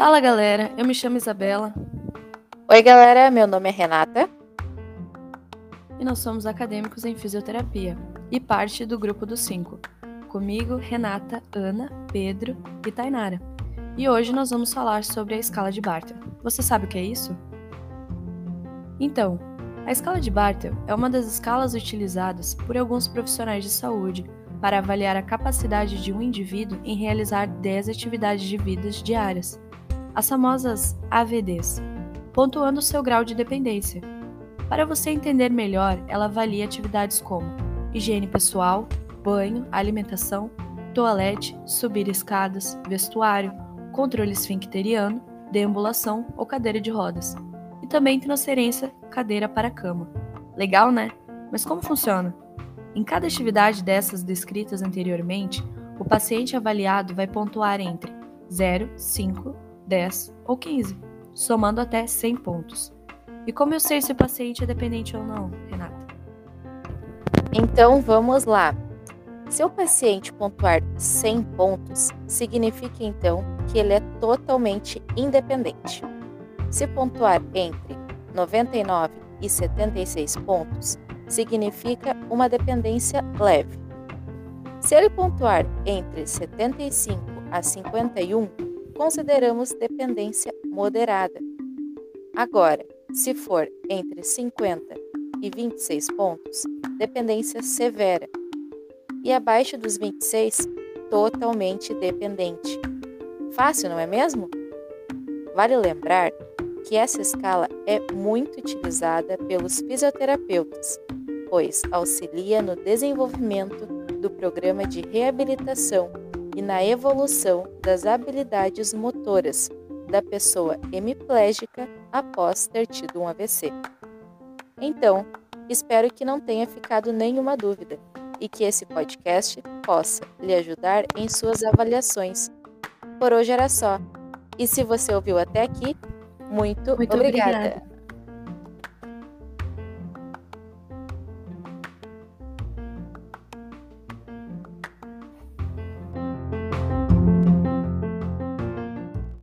Fala galera, eu me chamo Isabela Oi galera, meu nome é Renata e nós somos acadêmicos em fisioterapia e parte do grupo dos cinco. Comigo, Renata, Ana, Pedro e Tainara. E hoje nós vamos falar sobre a escala de Bartel. Você sabe o que é isso? Então, a escala de Bartel é uma das escalas utilizadas por alguns profissionais de saúde para avaliar a capacidade de um indivíduo em realizar 10 atividades de vidas diárias, as famosas AVDs, pontuando seu grau de dependência. Para você entender melhor, ela avalia atividades como higiene pessoal, banho, alimentação, toalete, subir escadas, vestuário, controle esfincteriano, deambulação ou cadeira de rodas. E também transferência cadeira para cama. Legal, né? Mas como funciona? Em cada atividade dessas descritas anteriormente, o paciente avaliado vai pontuar entre 0, 5, 10 ou 15, somando até 100 pontos. E como eu sei se o paciente é dependente ou não, Renata? Então vamos lá. Se o paciente pontuar 100 pontos, significa então que ele é totalmente independente. Se pontuar entre 99 e 76 pontos, significa uma dependência leve. Se ele pontuar entre 75 a 51, consideramos dependência moderada. Agora, se for entre 50 e 26 pontos, dependência severa. E abaixo dos 26, totalmente dependente. Fácil, não é mesmo? Vale lembrar que essa escala é muito utilizada pelos fisioterapeutas, pois auxilia no desenvolvimento do programa de reabilitação e na evolução das habilidades motoras da pessoa hemiplégica após ter tido um AVC. Então, espero que não tenha ficado nenhuma dúvida e que esse podcast possa lhe ajudar em suas avaliações. Por hoje era só. E se você ouviu até aqui, muito, muito obrigada. obrigada.